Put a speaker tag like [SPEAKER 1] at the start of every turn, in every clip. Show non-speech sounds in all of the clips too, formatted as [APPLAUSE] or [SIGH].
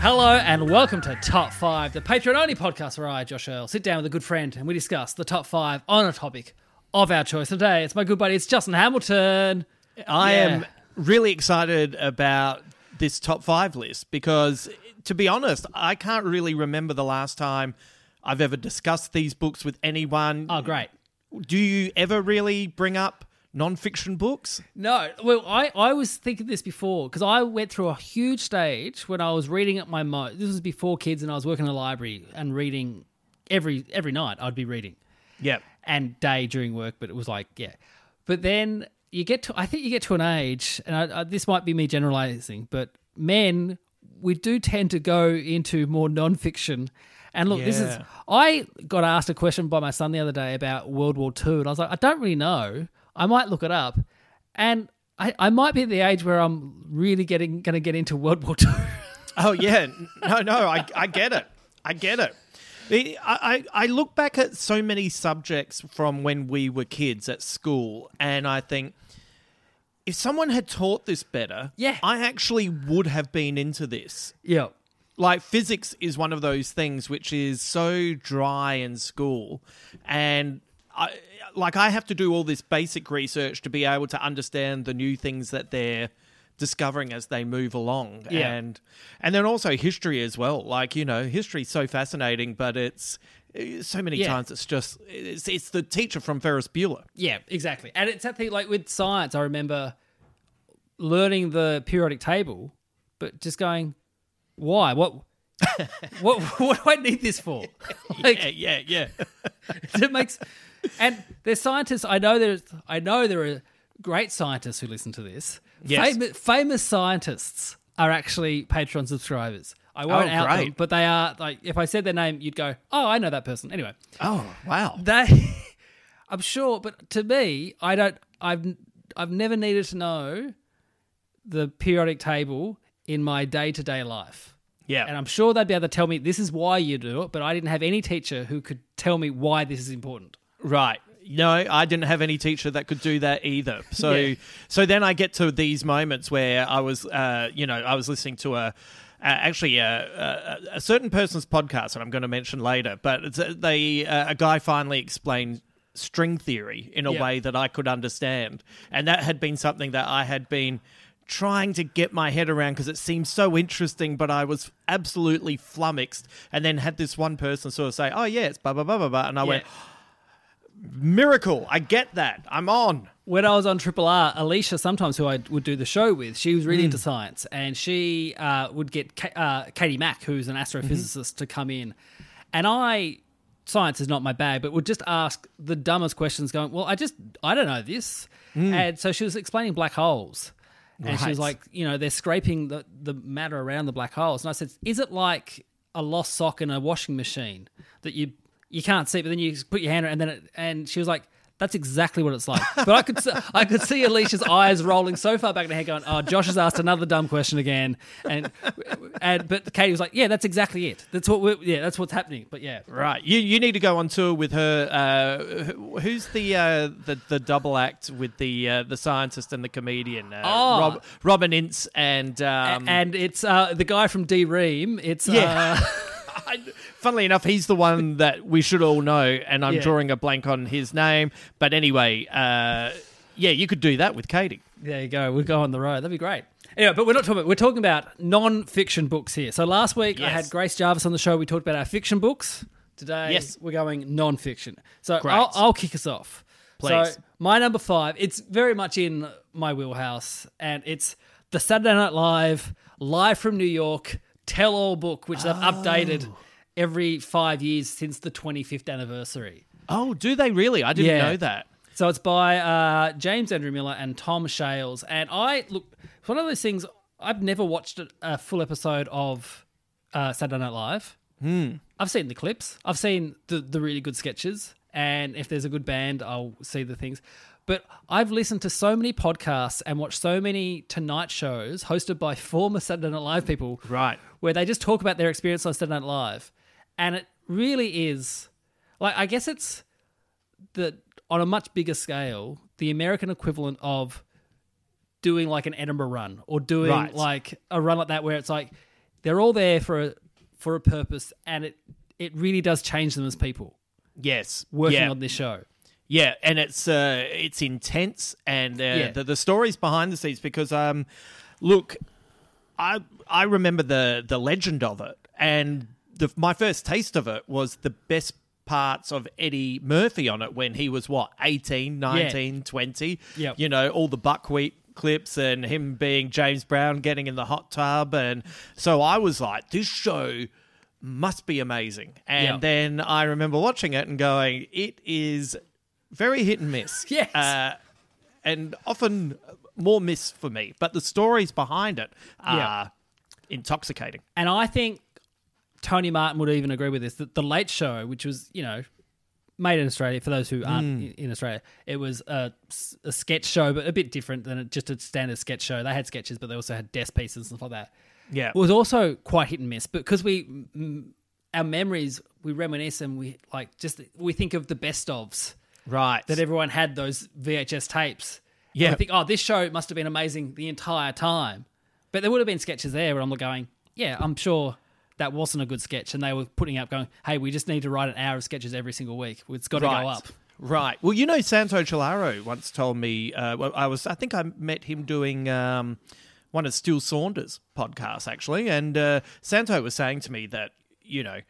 [SPEAKER 1] Hello and welcome to Top 5, the Patreon only podcast where I, Josh Earl, sit down with a good friend and we discuss the top 5 on a topic of our choice. Today, it's my good buddy, it's Justin Hamilton.
[SPEAKER 2] I
[SPEAKER 1] Yeah.
[SPEAKER 2] am really excited about this top five list because, to be honest, I can't really remember the last time I've ever discussed these books with anyone.
[SPEAKER 1] Oh, great.
[SPEAKER 2] Do you ever really bring up non-fiction books?
[SPEAKER 1] No, well, I, I was thinking this before because I went through a huge stage when I was reading at my most. This was before kids and I was working in a library and reading every every night. I'd be reading.
[SPEAKER 2] Yeah.
[SPEAKER 1] and day during work, but it was like, yeah. But then you get to, I think you get to an age, and I, I, this might be me generalizing, but men, we do tend to go into more nonfiction. And look, this is, I got asked a question by my son the other day about World War II, and I was like, I don't really know. I might look it up. And I, I might be at the age where I'm really getting going to get into World War II. [LAUGHS]
[SPEAKER 2] Oh yeah, no, no, I, I get it. I get it. I, I, I look back at so many subjects from when we were kids at school, and I think if someone had taught this better,
[SPEAKER 1] Yeah.
[SPEAKER 2] I actually would have been into this.
[SPEAKER 1] yeah.
[SPEAKER 2] Like physics is one of those things which is so dry in school, and I like I have to do all this basic research to be able to understand the new things that they're discovering as they move along
[SPEAKER 1] Yeah.
[SPEAKER 2] and and then also history as well like you know history's so fascinating but it's so many
[SPEAKER 1] Yeah.
[SPEAKER 2] times it's just it's, it's the teacher from Ferris Bueller
[SPEAKER 1] Yeah, exactly. And it's that thing like with science, I remember learning the periodic table, but just going, why? What [LAUGHS] what what do I need this for? [LAUGHS] [LAUGHS] like
[SPEAKER 2] yeah yeah yeah
[SPEAKER 1] it makes and there's scientists I know there's I know there are great scientists who listen to this.
[SPEAKER 2] Yes.
[SPEAKER 1] Famous, famous scientists are actually Patreon subscribers. I won't
[SPEAKER 2] Oh,
[SPEAKER 1] out them, but they are like if I said their name, you'd go, "Oh, I know that person." Anyway,
[SPEAKER 2] oh wow
[SPEAKER 1] they i'm sure but to me i don't i've i've never needed to know the periodic table in my day-to-day life
[SPEAKER 2] yeah
[SPEAKER 1] and i'm sure they'd be able to tell me this is why you do it but i didn't have any teacher who could tell me why this is important
[SPEAKER 2] Right. No, I didn't have any teacher that could do that either. So,
[SPEAKER 1] Yeah.
[SPEAKER 2] so then I get to these moments where I was, uh, you know, I was listening to a. Uh, actually, uh, a, a certain person's podcast that I'm going to mention later, but they uh, a guy finally explained string theory in a
[SPEAKER 1] Yeah.
[SPEAKER 2] way that I could understand, and that had been something that I had been trying to get my head around because it seemed so interesting, but I was absolutely flummoxed. And then had this one person sort of say, "Oh yeah, it's blah blah blah blah," blah. and I went, miracle. I get that. I'm on.
[SPEAKER 1] when I was on Triple R, Alicia, sometimes who I would do the show with, she was really
[SPEAKER 2] Hmm.
[SPEAKER 1] into science, and she uh, would get Ka- uh, Katie Mack, who's an astrophysicist,
[SPEAKER 2] Mm-hmm.
[SPEAKER 1] to come in, and I. Science is not my bag, but would just ask the dumbest questions. Going, well, I just I don't know this, and so she was explaining black holes, and she was. Like, you know, they're scraping the the matter around the black holes, and I said, is it like a lost sock in a washing machine that you you can't see, but then you put your hand around, and then it, and she was like, That's exactly what it's like. But I could see, I could see Alicia's eyes rolling so far back in her head, going, "Oh, Josh has asked another dumb question again." And and but Katie was like, "Yeah, that's exactly it. That's what. We're, yeah, that's what's happening." But yeah,
[SPEAKER 2] Right. You you need to go on tour with her. Uh, who's the uh, the the double act with the uh, the scientist and the comedian? Uh,
[SPEAKER 1] Oh.
[SPEAKER 2] Rob, Robin Ince and um,
[SPEAKER 1] and it's uh, the guy from D Ream. It's
[SPEAKER 2] Yeah. [LAUGHS] I, [LAUGHS] funnily enough, he's the one that we should all know, and I'm
[SPEAKER 1] Yeah.
[SPEAKER 2] drawing a blank on his name. But anyway, uh, yeah, you could do that with Katie.
[SPEAKER 1] There you go. We'll go on the road. That'd be great. Anyway, but we're not talking about, we're talking about non-fiction books here. So last week I had Grace Jarvis on the show. We talked about our fiction books. Today
[SPEAKER 2] Yes.
[SPEAKER 1] we're going non-fiction. So. I'll, I'll kick us off.
[SPEAKER 2] Please.
[SPEAKER 1] So my number five, it's very much in my wheelhouse, and it's the Saturday Night Live, live from New York, tell-all book, which they've updated
[SPEAKER 2] Oh.
[SPEAKER 1] every five years since the 25th anniversary.
[SPEAKER 2] Oh, do they really? I didn't
[SPEAKER 1] Yeah.
[SPEAKER 2] know that.
[SPEAKER 1] So it's by uh, James Andrew Miller and Tom Shales. And I look, it's one of those things. I've never watched a, full episode of uh, Saturday Night Live. I've seen the clips. I've seen the the really good sketches, and if there's a good band, I'll see the things. But I've listened to so many podcasts and watched so many Tonight shows hosted by former Saturday Night Live people,
[SPEAKER 2] Right.
[SPEAKER 1] Where they just talk about their experience on Saturday Night Live, and it really is like I guess it's the on a much bigger scale the American equivalent of doing like an Edinburgh run or doing
[SPEAKER 2] Right.
[SPEAKER 1] like a run like that where it's like they're all there for a for a purpose and it it really does change them as people
[SPEAKER 2] Yes.
[SPEAKER 1] working
[SPEAKER 2] yeah.
[SPEAKER 1] on this show.
[SPEAKER 2] Yeah, and it's uh, it's intense, and uh,
[SPEAKER 1] Yeah.
[SPEAKER 2] the the stories behind the scenes. Because um, look, I I remember the the legend of it, and the my first taste of it was the best parts of Eddie Murphy on it when he was what 18, 19, 20.
[SPEAKER 1] Yep.
[SPEAKER 2] You know, all the buckwheat clips and him being James Brown getting in the hot tub and so I was like this show must be amazing. And
[SPEAKER 1] Yep.
[SPEAKER 2] then I remember watching it and going it is very hit and miss. [LAUGHS]
[SPEAKER 1] Yes.
[SPEAKER 2] Uh, and often more miss for me, but the stories behind it are
[SPEAKER 1] Yeah.
[SPEAKER 2] intoxicating.
[SPEAKER 1] And I think Tony Martin would even agree with this. That the Late Show, which was you know made in Australia for those who aren't in- in Australia, it was a sketch show, but a bit different than a- just a standard sketch show. They had sketches, but they also had desk pieces and stuff like that.
[SPEAKER 2] Yeah.
[SPEAKER 1] It was also quite hit and miss, but because we mm, our memories we reminisce and we like just we think of the best ofs
[SPEAKER 2] Right.
[SPEAKER 1] that everyone had those VHS tapes.
[SPEAKER 2] Yeah.
[SPEAKER 1] I think, oh, this show must have been amazing the entire time. But there would have been sketches there where I'm going, yeah, I'm sure that wasn't a good sketch. And they were putting up going, hey, we just need to write an hour of sketches every single week. It's got to
[SPEAKER 2] right.
[SPEAKER 1] go up.
[SPEAKER 2] Right. Well, you know, Santo Cilauro once told me. Uh, well, I was. I think I met him doing um, one of Stu Saunders' podcasts actually, and uh, Santo was saying to me that you know.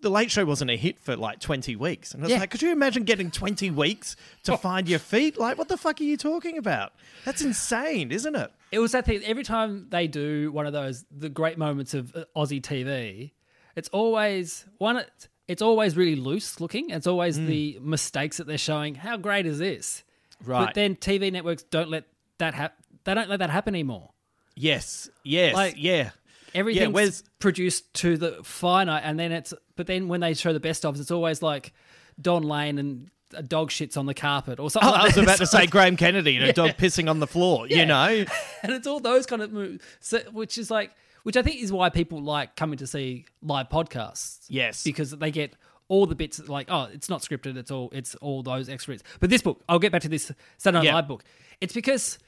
[SPEAKER 2] The Late Show wasn't a hit for like 20 weeks. And I was
[SPEAKER 1] Yeah.
[SPEAKER 2] like, could you imagine getting 20 weeks to [LAUGHS] find your feet? Like, what the fuck are you talking about? That's insane, isn't it?
[SPEAKER 1] It was that thing. Every time they do one of those, the great moments of uh, Aussie TV, it's always one. It's, always really loose looking. It's always the mistakes that they're showing. How great is this?
[SPEAKER 2] Right.
[SPEAKER 1] But then TV networks don't let that happen. They don't let that happen anymore.
[SPEAKER 2] Yes. Yes.
[SPEAKER 1] Like-
[SPEAKER 2] yeah.
[SPEAKER 1] Everything's
[SPEAKER 2] where's-
[SPEAKER 1] produced to the finite, and then it's. But then when they show the best ofs, it's always like Don Lane and a dog shits on the carpet or something.
[SPEAKER 2] Oh, I was about to say [LAUGHS] Graham Kennedy and a dog pissing on the floor, you know? [LAUGHS]
[SPEAKER 1] and it's all those kind of moves, so, which is like, which I think is why people like coming to see live podcasts.
[SPEAKER 2] Yes.
[SPEAKER 1] because they get all the bits like, oh, it's not scripted. It's all it's all those extra bits. But this book, I'll get back to this Saturday Night
[SPEAKER 2] Yeah.
[SPEAKER 1] Live book. It's because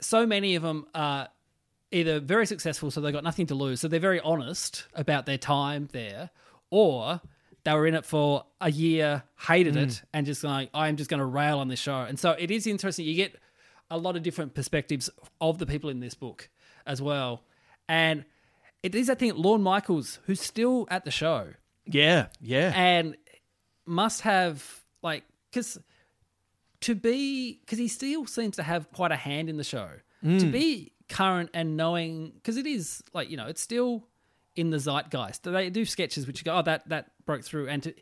[SPEAKER 1] so many of them are either very successful, so they've got nothing to lose, so they're very honest about their time there, or they were in it for a year, hated
[SPEAKER 2] Mm.
[SPEAKER 1] it, and just like, I'm just going to rail on this show. And so it is interesting. You get a lot of different perspectives of the people in this book as well. And it is, I think, Lorne Michaels, who's still at the show
[SPEAKER 2] Yeah. Yeah.
[SPEAKER 1] and must have like because to be because he still seems to have quite a hand in the show to be current and knowing because it is like you know it's still in the zeitgeist they do sketches which you go oh that that broke through and to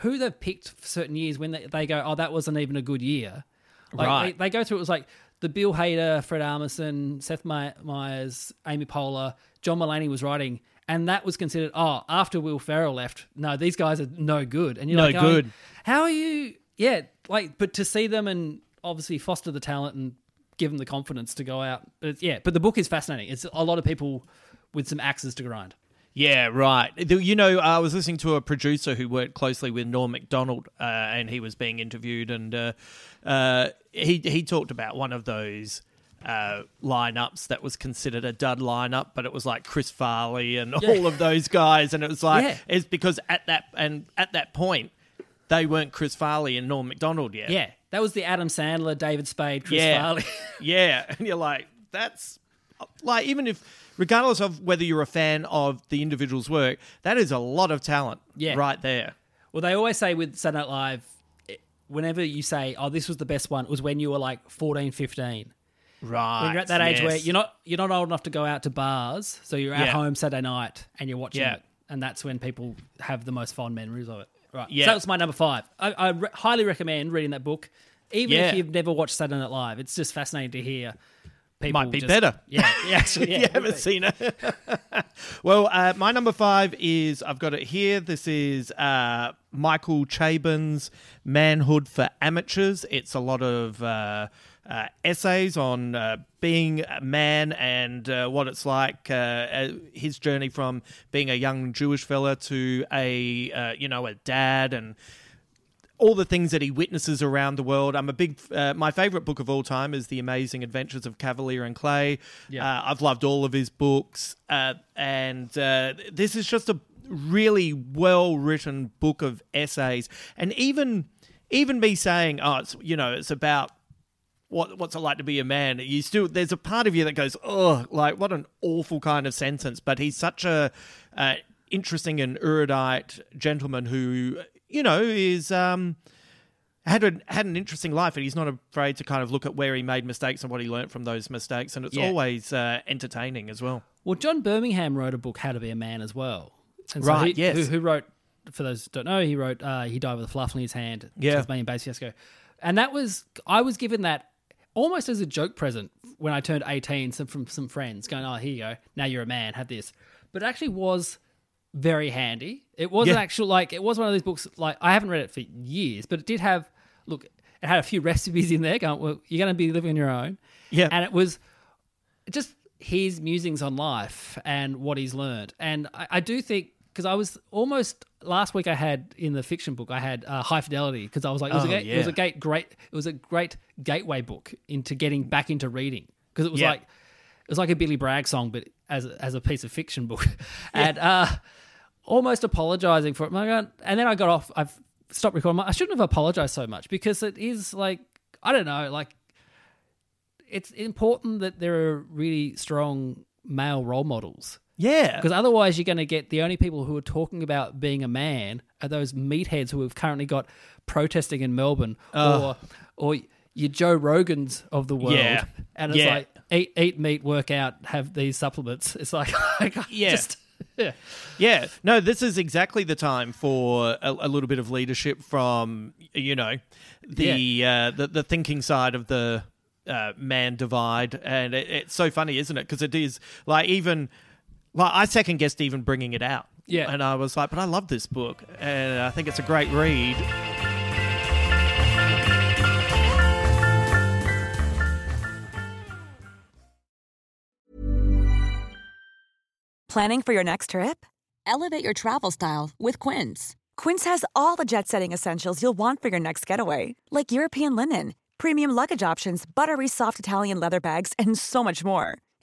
[SPEAKER 1] who they've picked for certain years when they, they go oh that wasn't even a good year like
[SPEAKER 2] Right.
[SPEAKER 1] they, they go through it was like the Bill Hader, Fred Armisen, Seth My- Meyers, Amy Poehler, John Mulaney was writing, and that was considered. Oh, after Will Ferrell left, no, these guys are no good. And you're
[SPEAKER 2] No
[SPEAKER 1] like,
[SPEAKER 2] good.
[SPEAKER 1] How are you? Yeah, like, but to see them and obviously foster the talent and give them the confidence to go out. But it's, yeah, but the book is fascinating. It's a lot of people with some axes to grind.
[SPEAKER 2] Yeah, right. You know, I was listening to a producer who worked closely with Norm Macdonald, uh, and he was being interviewed, and uh, uh, he he talked about one of those uh, lineups that was considered a dud lineup, but it was like Chris Farley and all of those guys, and it was like
[SPEAKER 1] Yeah.
[SPEAKER 2] it's because at that and at that point they weren't Chris Farley and Norm Macdonald yet.
[SPEAKER 1] Yeah, that was the Adam Sandler, David Spade, Chris
[SPEAKER 2] yeah,
[SPEAKER 1] Farley. [LAUGHS]
[SPEAKER 2] yeah, and you're like, that's like even if regardless of whether you're a fan of the individual's work, that is a lot of talent.
[SPEAKER 1] Yeah.
[SPEAKER 2] right there.
[SPEAKER 1] Well, they always say with Saturday Night Live, eh, whenever you say, "Oh, this was the best one," it was when you were like 14, 15.
[SPEAKER 2] Right,
[SPEAKER 1] When you're at that age where you're not you're not old enough to go out to bars, so you're at
[SPEAKER 2] Yeah.
[SPEAKER 1] home Saturday night and you're watching
[SPEAKER 2] Yeah.
[SPEAKER 1] it, and that's when people have the most fond memories of it. Right.
[SPEAKER 2] Yeah.
[SPEAKER 1] So that was my number five. I, I re- highly recommend reading that book, even
[SPEAKER 2] Yeah.
[SPEAKER 1] if you've never watched Saturday Night Live. It's just fascinating to hear. People
[SPEAKER 2] Might be
[SPEAKER 1] just-
[SPEAKER 2] better.
[SPEAKER 1] Yeah, yeah, [LAUGHS] actually, yeah.
[SPEAKER 2] you haven't seen it. [LAUGHS] well, uh, my number five is I've got it here. This is uh, Michael Chabon's Manhood for Amateurs. It's a lot of uh, uh, essays on uh, being a man and uh, what it's like. Uh, uh, his journey from being a young Jewish fella to a uh, you know a dad and all the things that he witnesses around the world. I'm a big. Uh, my favorite book of all time is The Amazing Adventures of Cavalier and Clay.
[SPEAKER 1] Yeah.
[SPEAKER 2] Uh, I've loved all of his books, uh, and uh, this is just a really well written book of essays. And even even me saying, "Oh, it's you know, it's about." What, what's it like to be a man? You still there's a part of you that goes, oh, like what an awful kind of sentence. But he's such a uh, interesting and erudite gentleman who you know is um, had a, had an interesting life, and he's not afraid to kind of look at where he made mistakes and what he learnt from those mistakes, and it's
[SPEAKER 1] Yeah.
[SPEAKER 2] always uh, entertaining as well.
[SPEAKER 1] Well, John Birmingham wrote a book, How to Be a Man, as well. And
[SPEAKER 2] Right,
[SPEAKER 1] he,
[SPEAKER 2] yes.
[SPEAKER 1] Who, who wrote, for those who don't know, he wrote uh, He Died with a Felafel in His Hand,
[SPEAKER 2] Yeah.
[SPEAKER 1] Tasmanian Babes Fiasco. And that was, I was given that almost as a joke present when I turned 18 some, from some friends going, oh, here you go. Now you're a man, have this. But it actually was very handy. It was an actual, like, it was one of these books, like, I haven't read it for years, but it did have, look, it had a few [LAUGHS] recipes in there going, well, you're going to be living on your own.
[SPEAKER 2] Yeah.
[SPEAKER 1] And it was just his musings on life and what he's learned. And I, I do think because I was almost last week I had in the fiction book I had uh, High Fidelity because I was like it was,
[SPEAKER 2] Oh,
[SPEAKER 1] a, ga- it was a gate great it was a great gateway book into getting back into reading because it was
[SPEAKER 2] Yeah.
[SPEAKER 1] like it was like a Billy Bragg song but as a, as a piece of fiction book [LAUGHS] and uh, almost apologizing for it. My God. And then I got off. I've stopped recording. I shouldn't have apologized so much because it is like I don't know like it's important that there are really strong male role models
[SPEAKER 2] Yeah,
[SPEAKER 1] because otherwise you're going to get the only people who are talking about being a man are those meatheads who have currently got protesting in Melbourne or or your Joe Rogans of the world
[SPEAKER 2] Yeah.
[SPEAKER 1] and it's
[SPEAKER 2] Yeah.
[SPEAKER 1] like eat eat meat work out have these supplements it's like, [LAUGHS] like
[SPEAKER 2] Yeah.
[SPEAKER 1] just, [LAUGHS] yeah
[SPEAKER 2] Yeah, no, this is exactly the time for a, a little bit of leadership from you know the uh, the, the thinking side of the uh, man divide, and it, it's so funny, isn't it? Because it is like even like I second guessed even bringing it out.
[SPEAKER 1] Yeah.
[SPEAKER 2] and I was like, but I love this book, and I think it's a great read.
[SPEAKER 3] Planning for your next trip?
[SPEAKER 4] Elevate your travel style with Quince.
[SPEAKER 3] Quince has all the jet setting essentials you'll want for your next getaway, like European linen, premium luggage options, buttery soft Italian leather bags, and so much more.